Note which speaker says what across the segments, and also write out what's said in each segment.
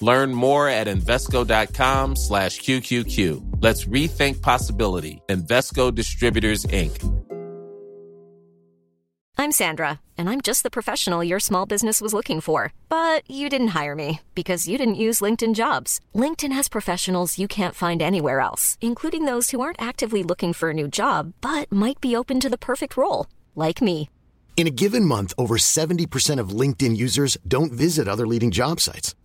Speaker 1: Learn more at Invesco.com slash QQQ. Let's rethink possibility. Invesco Distributors, Inc.
Speaker 2: I'm Sandra, and I'm just the professional your small business was looking for. But you didn't hire me because you didn't use LinkedIn jobs. LinkedIn has professionals you can't find anywhere else, including those who aren't actively looking for a new job, but might be open to the perfect role, like me.
Speaker 3: In a given month, over 70% of LinkedIn users don't visit other leading job sites.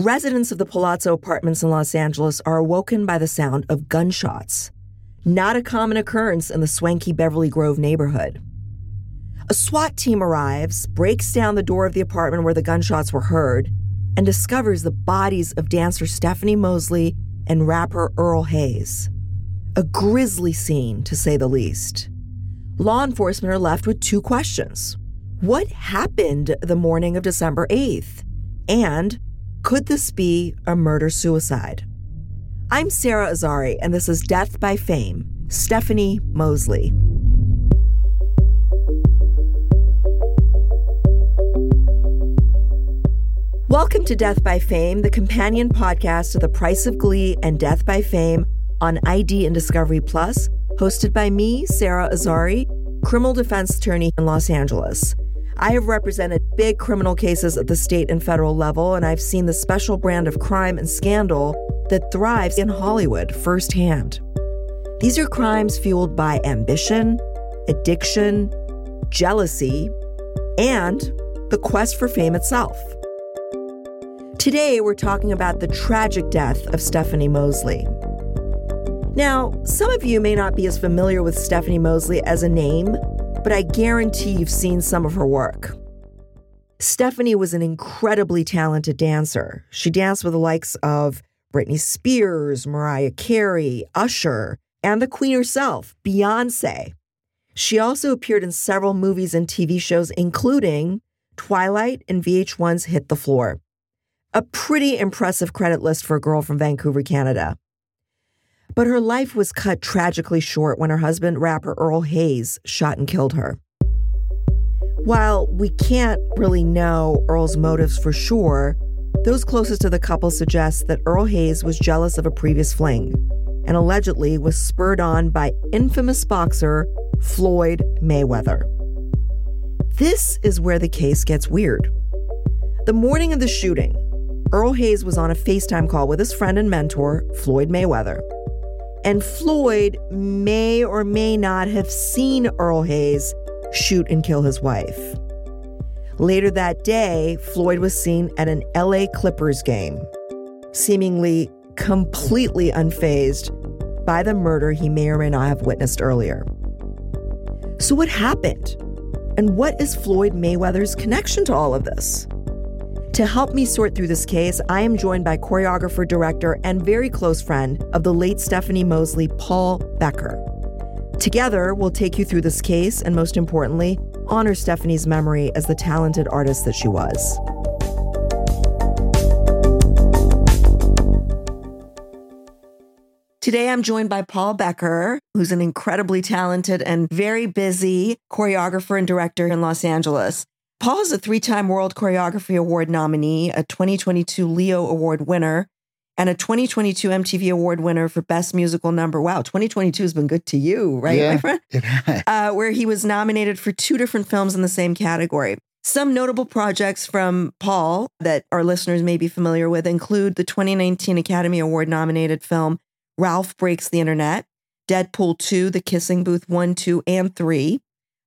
Speaker 4: Residents of the Palazzo Apartments in Los Angeles are awoken by the sound of gunshots. Not a common occurrence in the swanky Beverly Grove neighborhood. A SWAT team arrives, breaks down the door of the apartment where the gunshots were heard, and discovers the bodies of dancer Stephanie Moseley and rapper Earl Hayes. A grisly scene, to say the least. Law enforcement are left with two questions. What happened the morning of December 8th? And could this be a murder suicide? I'm Sara Azari, and this is Death by Fame Stephanie Moseley. Welcome to Death by Fame, the companion podcast to The Price of Glee and Death by Fame on ID and Discovery Plus, hosted by me, Sara Azari, criminal defense attorney in Los Angeles. I have represented big criminal cases at the state and federal level, and I've seen the special brand of crime and scandal that thrives in Hollywood firsthand. These are crimes fueled by ambition, addiction, jealousy, and the quest for fame itself. Today, we're talking about the tragic death of Stephanie Moseley. Now, some of you may not be as familiar with Stephanie Moseley as a name, but I guarantee you've seen some of her work. Stephanie was an incredibly talented dancer. She danced with the likes of Britney Spears, Mariah Carey, Usher, and the Queen herself, Beyonce. She also appeared in several movies and TV shows, including Twilight and VH1's Hit the Floor. A pretty impressive credit list for a girl from Vancouver, Canada. But her life was cut tragically short when her husband, rapper Earl Hayes, shot and killed her. While we can't really know Earl's motives for sure, those closest to the couple suggest that Earl Hayes was jealous of a previous fling and allegedly was spurred on by infamous boxer Floyd Mayweather. This is where the case gets weird. The morning of the shooting, Earl Hayes was on a FaceTime call with his friend and mentor, Floyd Mayweather. And Floyd may or may not have seen Earl Hayes shoot and kill his wife. Later that day, Floyd was seen at an LA Clippers game, seemingly completely unfazed by the murder he may or may not have witnessed earlier. So, what happened? And what is Floyd Mayweather's connection to all of this? To help me sort through this case, I am joined by choreographer, director, and very close friend of the late Stephanie Moseley, Paul Becker. Together, we'll take you through this case and, most importantly, honor Stephanie's memory as the talented artist that she was. Today, I'm joined by Paul Becker, who's an incredibly talented and very busy choreographer and director in Los Angeles. Paul is a three time World Choreography Award nominee, a 2022 Leo Award winner, and a 2022 MTV Award winner for Best Musical Number. Wow, 2022 has been good to you, right,
Speaker 5: Yeah.
Speaker 4: my friend?
Speaker 5: It has.
Speaker 4: uh, where he was nominated for two different films in the same category. Some notable projects from Paul that our listeners may be familiar with include the 2019 Academy Award nominated film Ralph Breaks the Internet, Deadpool 2, The Kissing Booth 1, 2, and 3.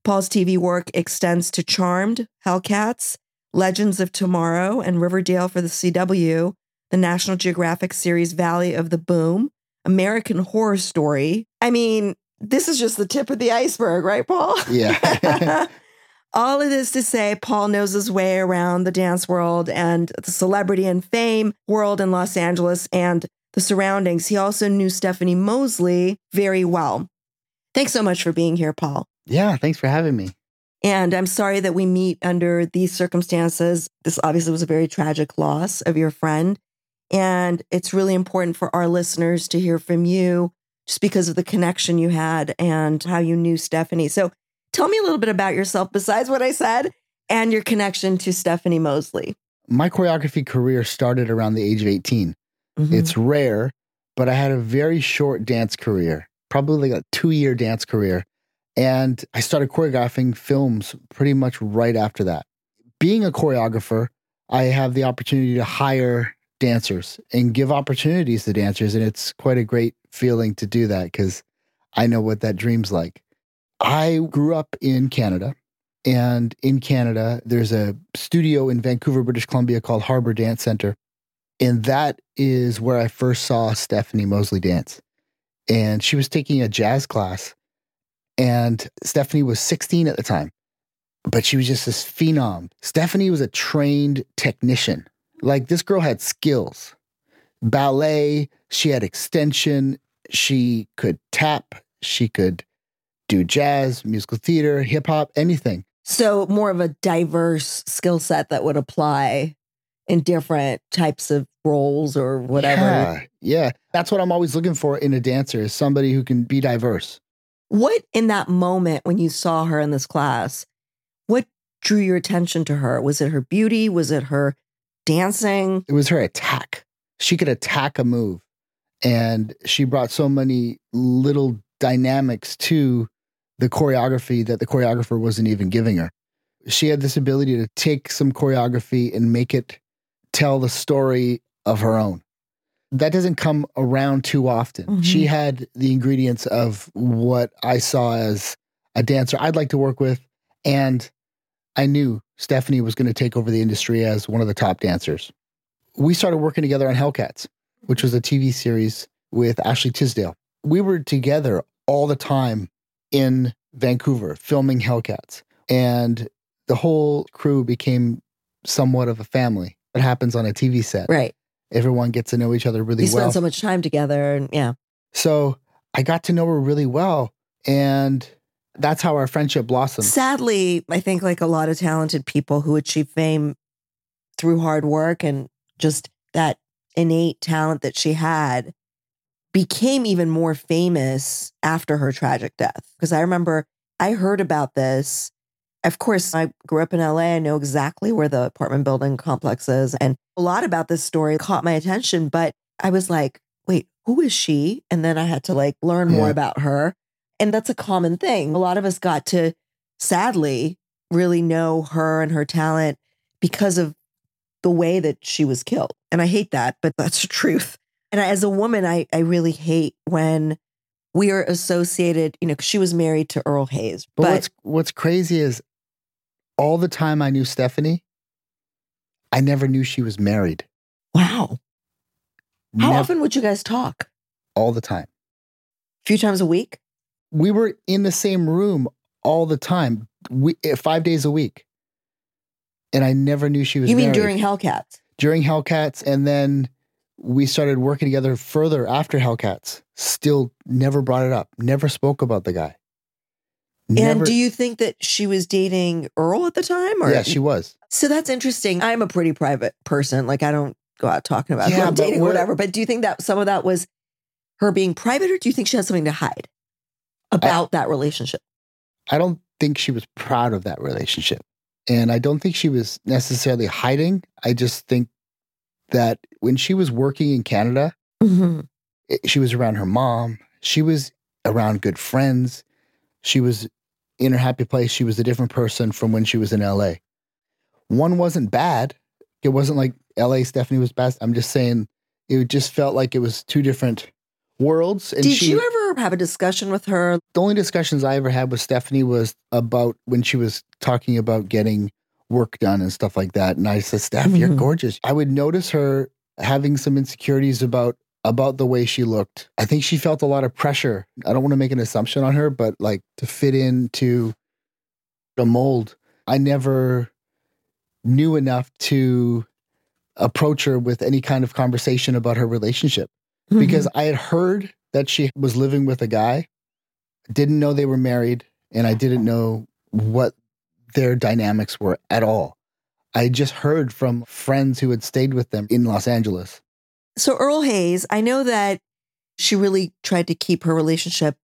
Speaker 4: Paul's TV work extends to Charmed, Hellcats, Legends of Tomorrow, and Riverdale for the CW, the National Geographic series Valley of the Boom, American Horror Story. I mean, this is just the tip of the iceberg, right, Paul?
Speaker 5: Yeah.
Speaker 4: All of this to say, Paul knows his way around the dance world and the celebrity and fame world in Los Angeles and the surroundings. He also knew Stephanie Moseley very well. Thanks so much for being here, Paul.
Speaker 5: Yeah. Thanks for having me.
Speaker 4: And I'm sorry that we meet under these circumstances. This obviously was a very tragic loss of your friend. And it's really important for our listeners to hear from you just because of the connection you had and how you knew Stephanie. So tell me a little bit about yourself besides what I said and your connection to Stephanie Moseley.
Speaker 5: My choreography career started around the age of 18.
Speaker 4: Mhm.
Speaker 5: It's rare, but I had a very short dance career, probably like a two year dance career. And I started choreographing films pretty much right after that. Being a choreographer, I have the opportunity to hire dancers and give opportunities to dancers. And it's quite a great feeling to do that because I know what that dream's like. I grew up in Canada. And in Canada, there's a studio in Vancouver, British Columbia called Harbor Dance Center. And that is where I first saw Stephanie Moseley dance. And she was taking a jazz class. And Stephanie was 16 at the time, but she was just this phenom. Stephanie was a trained technician. Like this girl had skills ballet, she had extension, she could tap, she could do jazz, musical theater, hip hop, anything.
Speaker 4: So, more of a diverse skill set that would apply in different types of roles or whatever.
Speaker 5: Yeah, yeah. That's what I'm always looking for in a dancer is somebody who can be diverse.
Speaker 4: What in that moment when you saw her in this class, what drew your attention to her? Was it her beauty? Was it her dancing?
Speaker 5: It was her attack. She could attack a move. And she brought so many little dynamics to the choreography that the choreographer wasn't even giving her. She had this ability to take some choreography and make it tell the story of her own. That doesn't come around too often.
Speaker 4: Mhm.
Speaker 5: She had the ingredients of what I saw as a dancer I'd like to work with. And I knew Stephanie was going to take over the industry as one of the top dancers. We started working together on Hellcats, which was a TV series with Ashley Tisdale. We were together all the time in Vancouver filming Hellcats. And the whole crew became somewhat of a family. It happens on a TV set.
Speaker 4: Right.
Speaker 5: Everyone gets to know each other really
Speaker 4: You
Speaker 5: well.
Speaker 4: spent so much time together. And yeah.
Speaker 5: So I got to know her really well. And that's how our friendship blossomed.
Speaker 4: Sadly, I think like a lot of talented people who achieve fame through hard work and just that innate talent that she had became even more famous after her tragic death. Because I remember I heard about this. Of course, I grew up in LA. I know exactly where the apartment building complex is. And a lot about this story caught my attention, but I was like, wait, who is she? And then I had to like learn more about her. And that's a common thing. A lot of us got to sadly really know her and her talent because of the way that she was killed. And I hate that, but that's the truth. And as a woman, I, I really hate when we are associated, you know, she was married to Earl Hayes.
Speaker 5: But,
Speaker 4: But,
Speaker 5: what's what's crazy is all the time I knew Stephanie, I never knew she was married.
Speaker 4: wow. How often would you guys talk?
Speaker 5: all the time.
Speaker 4: A few times a week?
Speaker 5: We were in the same room all the time, we, eh, five days a week. And I never knew she was
Speaker 4: You mean
Speaker 5: married.
Speaker 4: during Hellcats?
Speaker 5: during Hellcats, and then we started working together further after Hellcats. Still never brought it up. Never spoke about the guy. Never,
Speaker 4: And do you think that she was dating Earl at the time? Or
Speaker 5: yeah, she was.
Speaker 4: So that's interesting. I'm a pretty private person. Like I don't go out talking about
Speaker 5: Yeah,
Speaker 4: I'm dating or whatever. But do you think that some of that was her being private, or do you think she had something to hide about that relationship?
Speaker 5: I don't think she was proud of that relationship. And I don't think she was necessarily hiding. I just think that when she was working in Canada,
Speaker 4: Mhm.
Speaker 5: it- she was around her mom. She was around good friends. She was in her happy place. She was a different person from when she was in LA. One wasn't bad. It wasn't like LA Stephanie was best. I'm just saying it just felt like it was two different worlds. And
Speaker 4: Did
Speaker 5: she,
Speaker 4: you ever have a discussion with her?
Speaker 5: the only discussions I ever had with Stephanie was about when she was talking about getting work done and stuff like that. And I said, Steph, you're
Speaker 4: Mhm.
Speaker 5: gorgeous. I would notice her having some insecurities about about the way she looked. I think she felt a lot of pressure. I don't want to make an assumption on her, but like to fit into the mold. I never knew enough to approach her with any kind of conversation about her relationship mm-hmm. because I had heard that she was living with a guy, didn't know they were married, and I didn't know what their dynamics were at all. I just heard from friends who had stayed with them in Los Angeles.
Speaker 4: So Earl Hayes, I know that she really tried to keep her relationship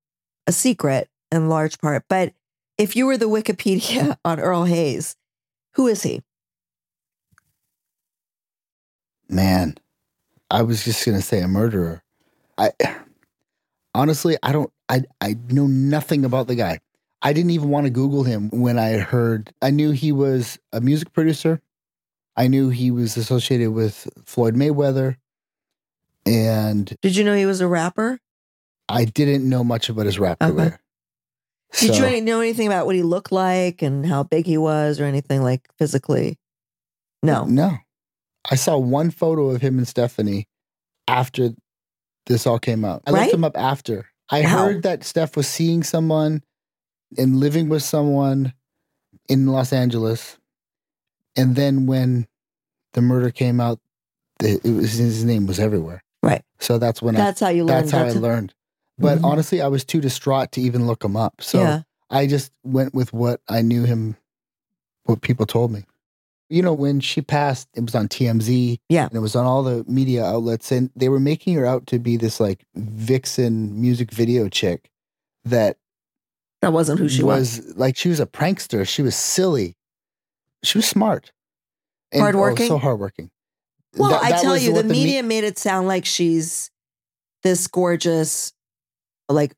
Speaker 4: a secret in large part, but if you were the Wikipedia on Earl Hayes, who is he?
Speaker 5: Man, I was just gonna say a murderer. I honestly, I don't. I I know nothing about the guy. I didn't even want to Google him when I heard. I knew he was a music producer. I knew he was associated with Floyd Mayweather, and
Speaker 4: Did you know he was a rapper?
Speaker 5: I didn't know much about his rap
Speaker 4: Okay.
Speaker 5: career.
Speaker 4: Did
Speaker 5: So,
Speaker 4: you know anything about what he looked like and how big he was or anything like physically? No.
Speaker 5: No. I saw one photo of him and Stephanie after this all came out. I
Speaker 4: Right?
Speaker 5: looked him up after. I
Speaker 4: Wow.
Speaker 5: heard that Steph was seeing someone and living with someone in Los Angeles. And then when the murder came out, it was, his name was everywhere. So that's when
Speaker 4: That's how you learned.
Speaker 5: that's how I learned. But
Speaker 4: Mhm.
Speaker 5: honestly, I was too distraught to even look him up. So
Speaker 4: yeah.
Speaker 5: I just went with what I knew him, what people told me. You know, when she passed, it was on TMZ.
Speaker 4: Yeah.
Speaker 5: And it was on all the media outlets. And they were making her out to be this like vixen music video chick that
Speaker 4: That wasn't who she was.
Speaker 5: like, she was a prankster. She was silly. She was smart. And, oh,
Speaker 4: Hardworking?
Speaker 5: so hardworking.
Speaker 4: Well,
Speaker 5: That-
Speaker 4: I
Speaker 5: that
Speaker 4: tell you, the
Speaker 5: me-
Speaker 4: media made it sound like she's this gorgeous, like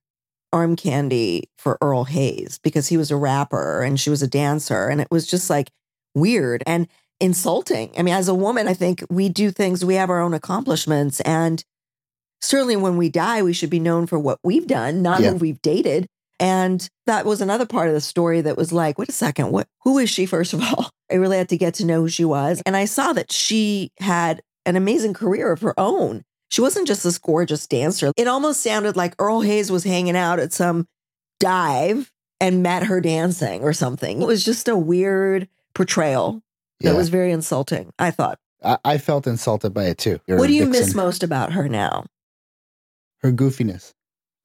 Speaker 4: arm candy for Earl Hayes because he was a rapper and she was a dancer. And it was just like weird and insulting. I mean, as a woman, I think we do things, we have our own accomplishments. And certainly when we die, we should be known for what we've done, not
Speaker 5: Yeah.
Speaker 4: who we've dated. And that was another part of the story that was like, wait a second, what who is she, first of all? I really had to get to know who she was. And I saw that she had an amazing career of her own. She wasn't just this gorgeous dancer. It almost sounded like Earl Hayes was hanging out at some dive and met her dancing or something. It was just a weird portrayal that
Speaker 5: Yeah.
Speaker 4: was very insulting, I thought.
Speaker 5: I, I felt insulted by it too. You're
Speaker 4: what do you miss most about her now?
Speaker 5: her goofiness.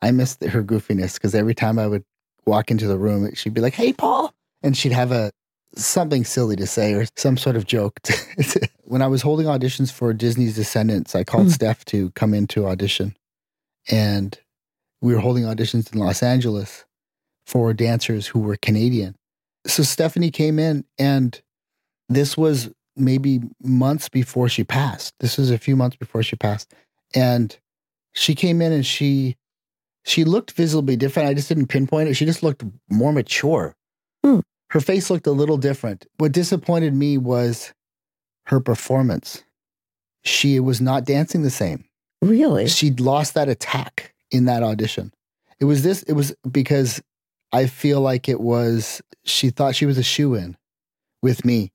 Speaker 5: I missed her goofiness because every time I would walk into the room, she'd be like, "Hey, Paul," and she'd have a something silly to say or some sort of joke. when I was holding auditions for Disney's Descendants, I called
Speaker 4: Mm.
Speaker 5: Steph to come in to audition, and we were holding auditions in Los Angeles for dancers who were Canadian. So Stephanie came in, and this was maybe months before she passed. This was a few months before she passed, and she came in and she she looked visibly different. I just didn't pinpoint it. She just looked more mature.
Speaker 4: Hmm.
Speaker 5: Her face looked a little different. What disappointed me was her performance. She was not dancing the same.
Speaker 4: Really?
Speaker 5: She'd lost that attack in that audition. It was this, it was because I feel like it was, she thought she was a shoe in with me.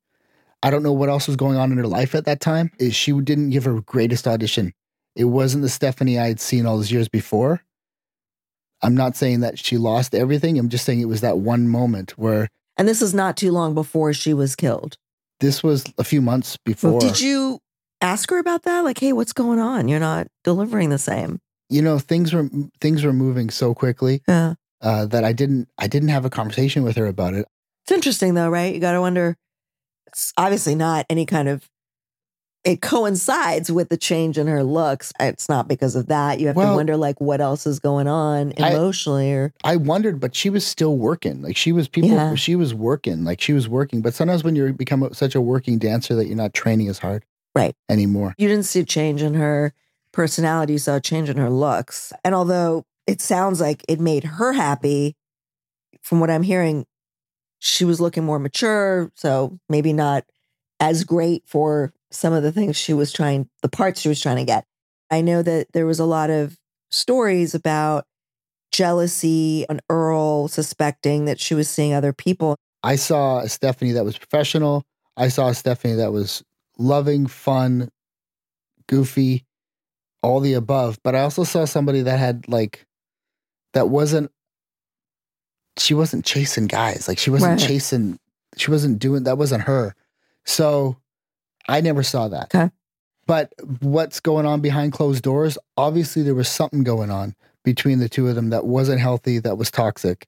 Speaker 5: I don't know what else was going on in her life at that time. She didn't give her greatest audition. It wasn't the Stephanie I had seen all those years before. I'm not saying that she lost everything. I'm just saying it was that one moment where
Speaker 4: And this is not too long before she was killed.
Speaker 5: this was a few months before.
Speaker 4: Did you ask her about that? Like, hey, what's going on? You're not delivering the same.
Speaker 5: you know, things were things were moving so quickly
Speaker 4: Yeah.
Speaker 5: uh, that I didn't I didn't have a conversation with her about it.
Speaker 4: It's interesting though, right? You got to wonder. It's obviously not any kind of. It coincides with the change in her looks. It's not because of that. You have to wonder, like, what else is going on
Speaker 5: I-
Speaker 4: emotionally, or
Speaker 5: I wondered, but she was still working. Like she was people.
Speaker 4: Yeah.
Speaker 5: She was working. Like she was working. But sometimes when you become such a working dancer that you're not training as hard.
Speaker 4: Right.
Speaker 5: anymore.
Speaker 4: You didn't see a change in her personality, you saw a change in her looks. And although it sounds like it made her happy, from what I'm hearing, she was looking more mature. So maybe not as great for some of the things she was trying, the parts she was trying to get. I know that there was a lot of stories about jealousy and Earl suspecting that she was seeing other people.
Speaker 5: I saw a Stephanie that was professional. I saw a Stephanie that was loving, fun, goofy, all the above. But I also saw somebody that had like that wasn't she wasn't chasing guys. Like she wasn't
Speaker 4: Right.
Speaker 5: chasing she wasn't doing that wasn't her. So I never saw that.
Speaker 4: Okay.
Speaker 5: But what's going on behind closed doors? Obviously there was something going on between the two of them that wasn't healthy, that was toxic.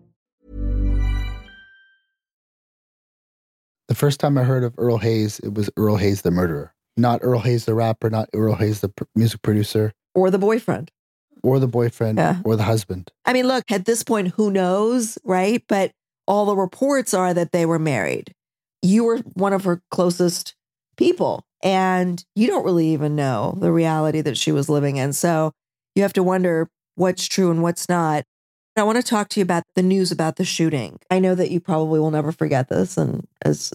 Speaker 5: The first time I heard of Earl Hayes, it was Earl Hayes the murderer. Not Earl Hayes the rapper, not Earl Hayes the pr- music producer,
Speaker 4: Or the boyfriend.
Speaker 5: or the boyfriend,
Speaker 4: Yeah.
Speaker 5: or the husband.
Speaker 4: I mean, look, at this point, who knows, right? But all the reports are that they were married. You were one of her closest people, and you don't really even know the reality that she was living in. So you have to wonder what's true and what's not. I want to talk to you about the news about the shooting. I know that you probably will never forget this, and as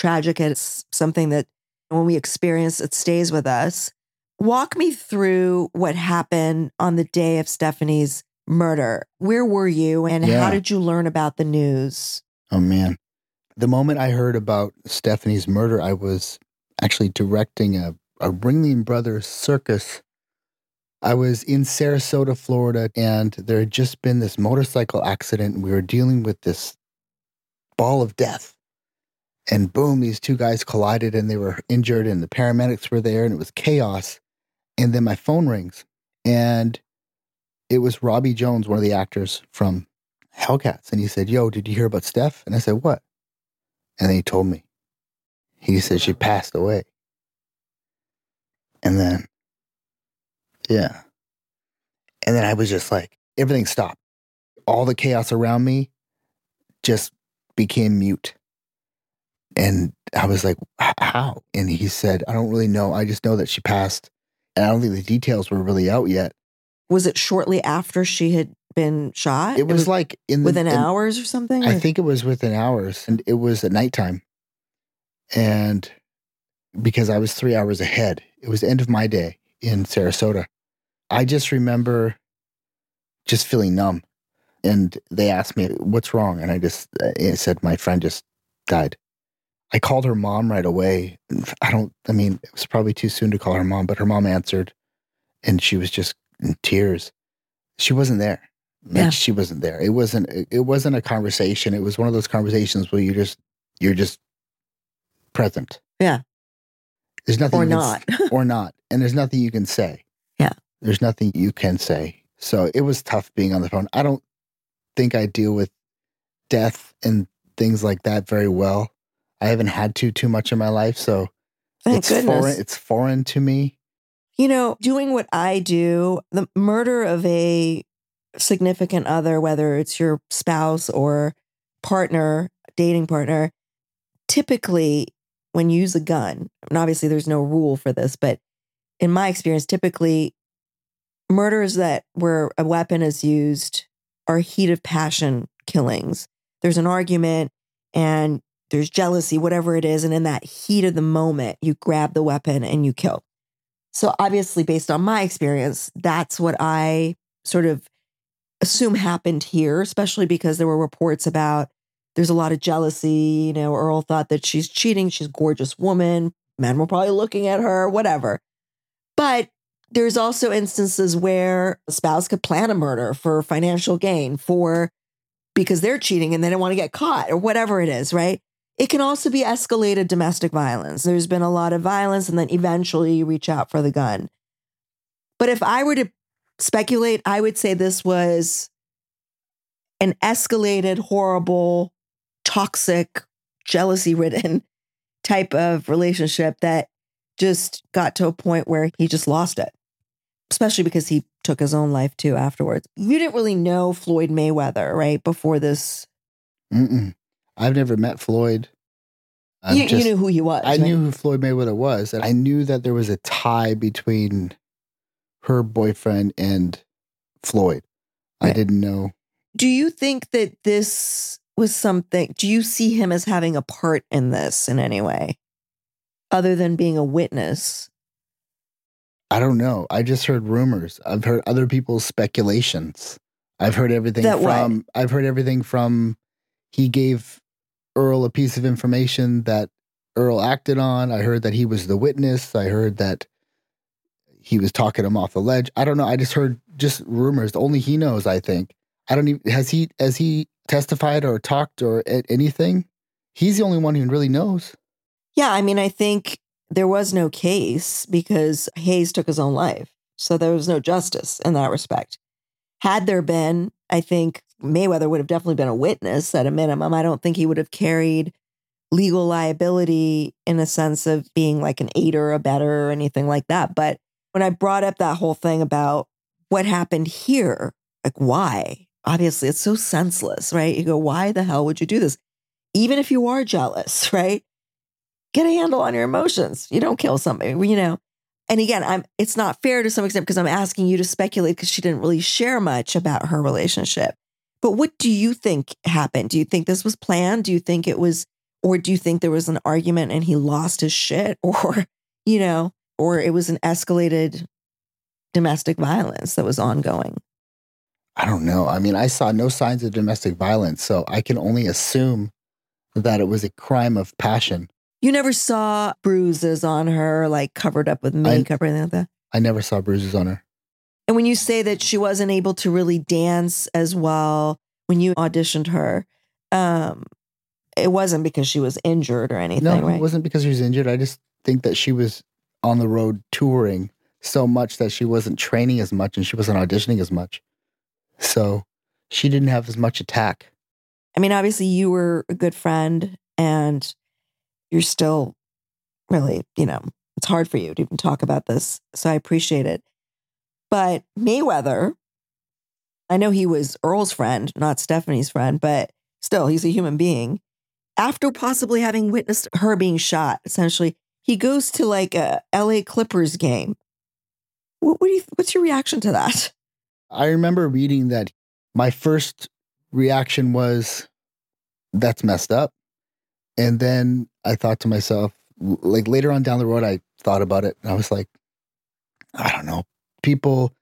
Speaker 4: tragic as something that when we experience, it stays with us. Walk me through what happened on the day of Stephanie's murder. Where were you and
Speaker 5: Yeah.
Speaker 4: how did you learn about the news?
Speaker 5: Oh man. The moment I heard about Stephanie's murder, I was actually directing a, a Ringling Brothers circus. I was in Sarasota, Florida, and there had just been this motorcycle accident. and We were dealing with this ball of death. And boom, these two guys collided and they were injured, and the paramedics were there, and it was chaos. And then my phone rings, and it was Robbie Jones, one of the actors from Hellcats. And he said, Yo, did you hear about Steph? And I said, What? And then he told me. He said she passed away. And then, yeah. And then I was just like, everything stopped. All the chaos around me just became mute. And I was like, how? And he said, I don't really know. I just know that she passed. And I don't think the details were really out yet.
Speaker 4: Was it shortly after she had been shot?
Speaker 5: It was like in the,
Speaker 4: within
Speaker 5: in-
Speaker 4: hours or something?
Speaker 5: I
Speaker 4: Or-
Speaker 5: think it was within hours, and it was at nighttime. And because I was three hours ahead, It was the end of my day in Sarasota. I just remember just feeling numb. And they asked me, What's wrong? And I just uh, I said, My friend just died. I called her mom right away. I don't, I mean, it was probably too soon to call her mom, but her mom answered and she was just in tears. She wasn't there. Like,
Speaker 4: Yeah.
Speaker 5: She wasn't there. It wasn't, it wasn't a conversation. It was one of those conversations where you just, you're just present.
Speaker 4: Yeah.
Speaker 5: There's nothing
Speaker 4: Or
Speaker 5: you can s-
Speaker 4: not.
Speaker 5: or not. And there's nothing you can say.
Speaker 4: Yeah.
Speaker 5: There's nothing you can say. So it was tough being on the phone. I don't think I deal with death and things like that very well. I haven't had to too much in my life, so
Speaker 4: Thank
Speaker 5: it's
Speaker 4: goodness.
Speaker 5: foreign. It's foreign to me.
Speaker 4: You know, doing what I do, the murder of a significant other, whether it's your spouse or partner, dating partner, typically when you use a gun, and obviously there's no rule for this, but in my experience, typically murders that where a weapon is used are heat of passion killings. There's an argument and there's jealousy, whatever it is. And in that heat of the moment, you grab the weapon and you kill. So, obviously, based on my experience, that's what I sort of assume happened here, especially because there were reports about there's a lot of jealousy. You know, Earl thought that she's cheating. She's a gorgeous woman. Men were probably looking at her, whatever. But there's also instances where a spouse could plan a murder for financial gain, for because they're cheating and they don't want to get caught or whatever it is, right? It can also be escalated domestic violence. There's been a lot of violence, and then eventually you reach out for the gun. But if I were to speculate, I would say this was an escalated, horrible, toxic, jealousy ridden type of relationship that just got to a point where he just lost it, especially because he took his own life too afterwards. You didn't really know Floyd Mayweather, right? Before this,
Speaker 5: Mm-mm. I've never met Floyd.
Speaker 4: You, you knew who he was.
Speaker 5: I
Speaker 4: right?
Speaker 5: knew who Floyd Mayweather was, and I knew that there was a tie between her boyfriend and Floyd. I didn't know.
Speaker 4: Do you think that this was something? Do you see him as having a part in this in any way, other than being a witness?
Speaker 5: I don't know. I just heard rumors. I've heard other people's speculations. I've heard everything
Speaker 4: That what?
Speaker 5: from I've heard everything from he gave Earl a piece of information that Earl acted on. I heard that he was the witness. I heard that he was talking him off the ledge. I don't know. I just heard just rumors. Only he knows, I think. I don't even has he has he testified or talked or anything? He's the only one who really knows.
Speaker 4: Yeah, I mean, I think there was no case because Hayes took his own life. So there was no justice in that respect. Had there been, I think Mayweather would have definitely been a witness at a minimum. I don't think he would have carried legal liability in a sense of being like an aider, a better, or anything like that. But when I brought up that whole thing about what happened here, like why? Obviously, it's so senseless, right? You go, why the hell would you do this? Even if you are jealous, right? get a handle on your emotions. You don't kill somebody, you know. And again, I'm it's not fair to some extent because I'm asking you to speculate because she didn't really share much about her relationship. But what do you think happened? Do you think this was planned? Do you think it was or do you think there was an argument and he lost his shit or you know, or it was an escalated domestic violence that was ongoing?
Speaker 5: I don't know. I mean, I saw no signs of domestic violence, so I can only assume that it was a crime of passion.
Speaker 4: You never saw bruises on her like covered up with makeup or anything like that.
Speaker 5: I never saw bruises on her.
Speaker 4: And when you say that she wasn't able to really dance as well when you auditioned her, um, it wasn't because she was injured or anything,
Speaker 5: no,
Speaker 4: right?
Speaker 5: it wasn't because she was injured. I just think that she was on the road touring so much that she wasn't training as much and she wasn't auditioning as much. So she didn't have as much attack.
Speaker 4: I mean, obviously, you were a good friend and you're still really, you know, it's hard for you to even talk about this. So I appreciate it. But Mayweather, I know he was Earl's friend, not Stephanie's friend, but still, he's a human being. After possibly having witnessed her being shot, essentially, he goes to like a LA Clippers game. What, what do you, what's your reaction to that?
Speaker 5: I remember reading that my first reaction was, that's messed up. And then I thought to myself, like later on down the road, I thought about it. and I was like, I don't know. People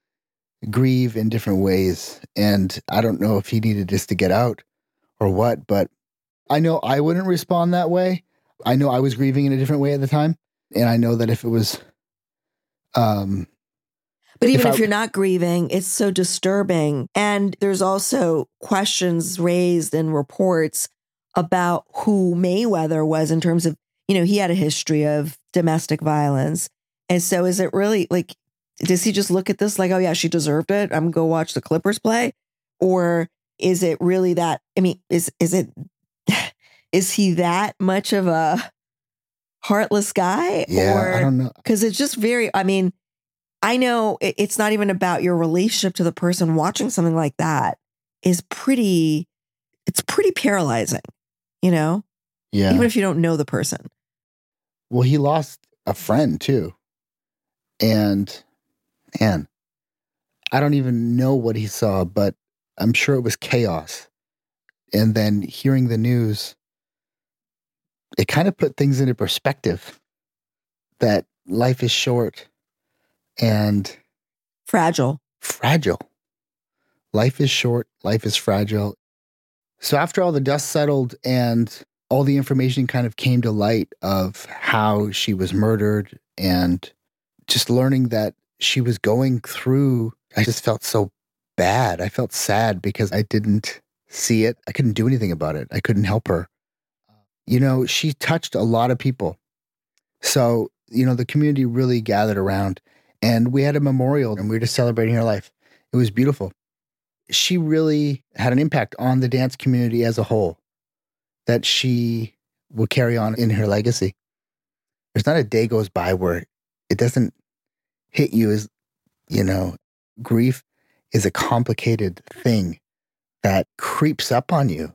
Speaker 5: grieve in different ways. And I don't know if he needed this to get out or what, but I know I wouldn't respond that way. I know I was grieving in a different way at the time. And I know that if it was, um,
Speaker 4: But even
Speaker 5: If
Speaker 4: if,
Speaker 5: I-
Speaker 4: you're not grieving, it's so disturbing. And there's also questions raised in reports about who Mayweather was in terms of, you know, he had a history of domestic violence. And so is it really like, does he just look at this like, oh, yeah, she deserved it? I'm to go watch the Clippers play? Or is it really that? I mean, is, is it, is he that much of a heartless guy?
Speaker 5: yeah,
Speaker 4: or,
Speaker 5: I don't know.
Speaker 4: because it's just very i mean i know it- it's not even about your relationship to the person watching something like that is pretty it's pretty paralyzing you know
Speaker 5: Yeah.
Speaker 4: even if you don't know the person
Speaker 5: Well, he lost a friend too. And man, I don't even know what he saw, but I'm sure it was chaos. And then hearing the news, it kind of put things into perspective that life is short and
Speaker 4: fragile
Speaker 5: fragile. Life is short, life is fragile. So after all the dust settled and all the information kind of came to light of how she was murdered and just learning that she was going through, I just felt so bad. I felt sad because I didn't see it. I couldn't do anything about it. I couldn't help her. You know, she touched a lot of people. So, you know, the community really gathered around and we had a memorial and we were just celebrating her life. It was beautiful. She really had an impact on the dance community as a whole that she will carry on in her legacy. There's not a day goes by where it doesn't hit you as, you know, grief is a complicated thing that creeps up on you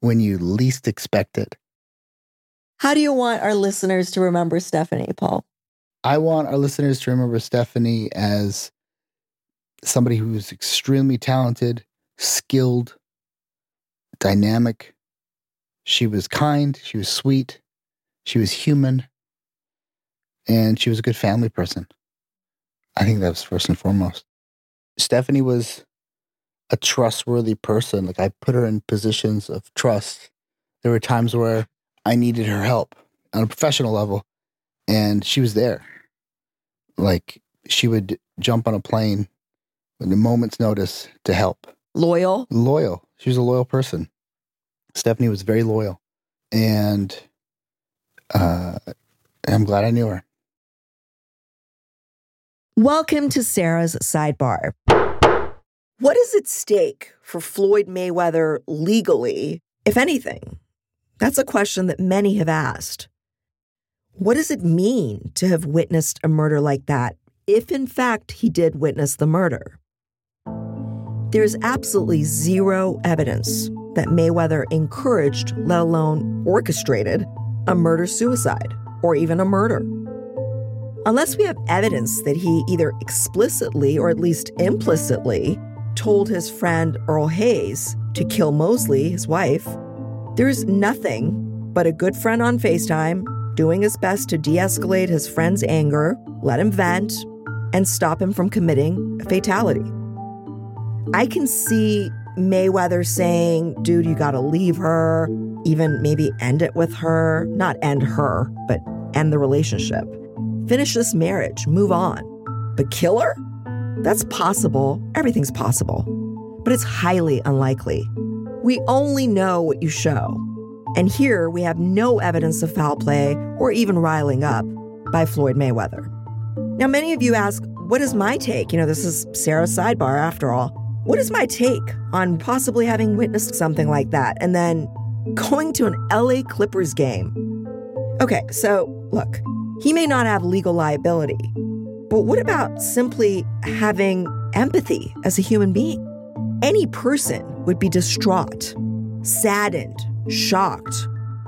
Speaker 5: when you least expect it.
Speaker 4: how do you want our listeners to remember stephanie paul
Speaker 5: I want our listeners to remember Stephanie as somebody who's extremely talented, skilled, dynamic. She was kind, she was sweet, she was human, and she was a good family person. I think that was first and foremost. Stephanie was a trustworthy person. Like I put her in positions of trust. There were times where I needed her help on a professional level and she was there. Like she would jump on a plane with a moment's notice to help.
Speaker 4: loyal
Speaker 5: Loyal. She was a loyal person. Stephanie was very loyal, and uh, I'm glad I knew her.
Speaker 4: Welcome to Sara's Sidebar. What is at stake for Floyd Mayweather legally, if anything? That's a question that many have asked. What does it mean to have witnessed a murder like that, if in fact he did witness the murder? There's absolutely zero evidence that Mayweather encouraged, let alone orchestrated, a murder suicide or even a murder. Unless we have evidence that he either explicitly or at least implicitly told his friend Earl Hayes to kill Moseley, his wife, there's nothing but a good friend on FaceTime doing his best to de escalate his friend's anger, let him vent, and stop him from committing a fatality. I can see Mayweather saying, dude, you gotta leave her, even maybe end it with her, not end her, but end the relationship. Finish this marriage, move on. But kill her? That's possible. Everything's possible. But it's highly unlikely. We only know what you show. And here we have no evidence of foul play or even riling up by Floyd Mayweather. Now, many of you ask, what is my take? You know, this is Sara's sidebar after all. What is my take on possibly having witnessed something like that and then going to an LA Clippers game? Okay, so look, he may not have legal liability, but what about simply having empathy as a human being? Any person would be distraught, saddened, shocked,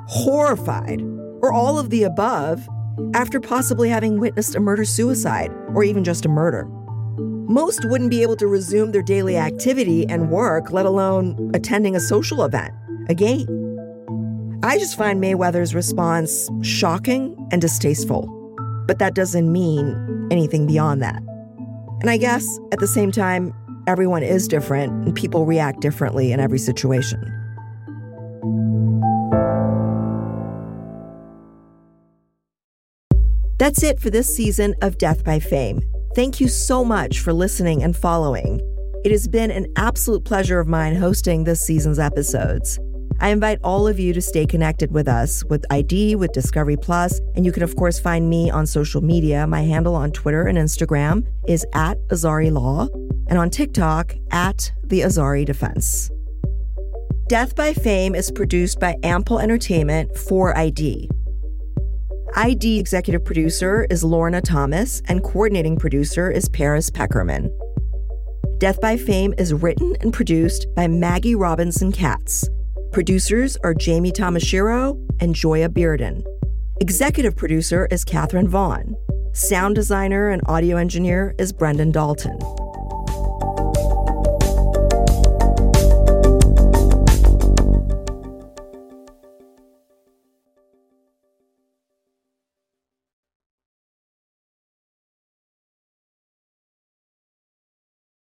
Speaker 4: horrified, or all of the above after possibly having witnessed a murder suicide or even just a murder. Most wouldn't be able to resume their daily activity and work, let alone attending a social event, a game. I just find Mayweather's response shocking and distasteful. but that doesn't mean anything beyond that. And I guess at the same time, everyone is different and people react differently in every situation. That's it for this season of Death by Fame. Thank you so much for listening and following. It has been an absolute pleasure of mine hosting this season's episodes. I invite all of you to stay connected with us with ID, with Discovery Plus, and you can, of course, find me on social media. My handle on Twitter and Instagram is at Azari Law, and on TikTok at The Azari Defense. Death by Fame is produced by Ample Entertainment for ID. ID executive producer is Lorna Thomas, and coordinating producer is Paris Peckerman. Death by Fame is written and produced by Maggie Robinson Katz. Producers are Jamie Tamashiro and Joya Bearden. Executive producer is Katherine Vaughn. Sound designer and audio engineer is Brendan Dalton.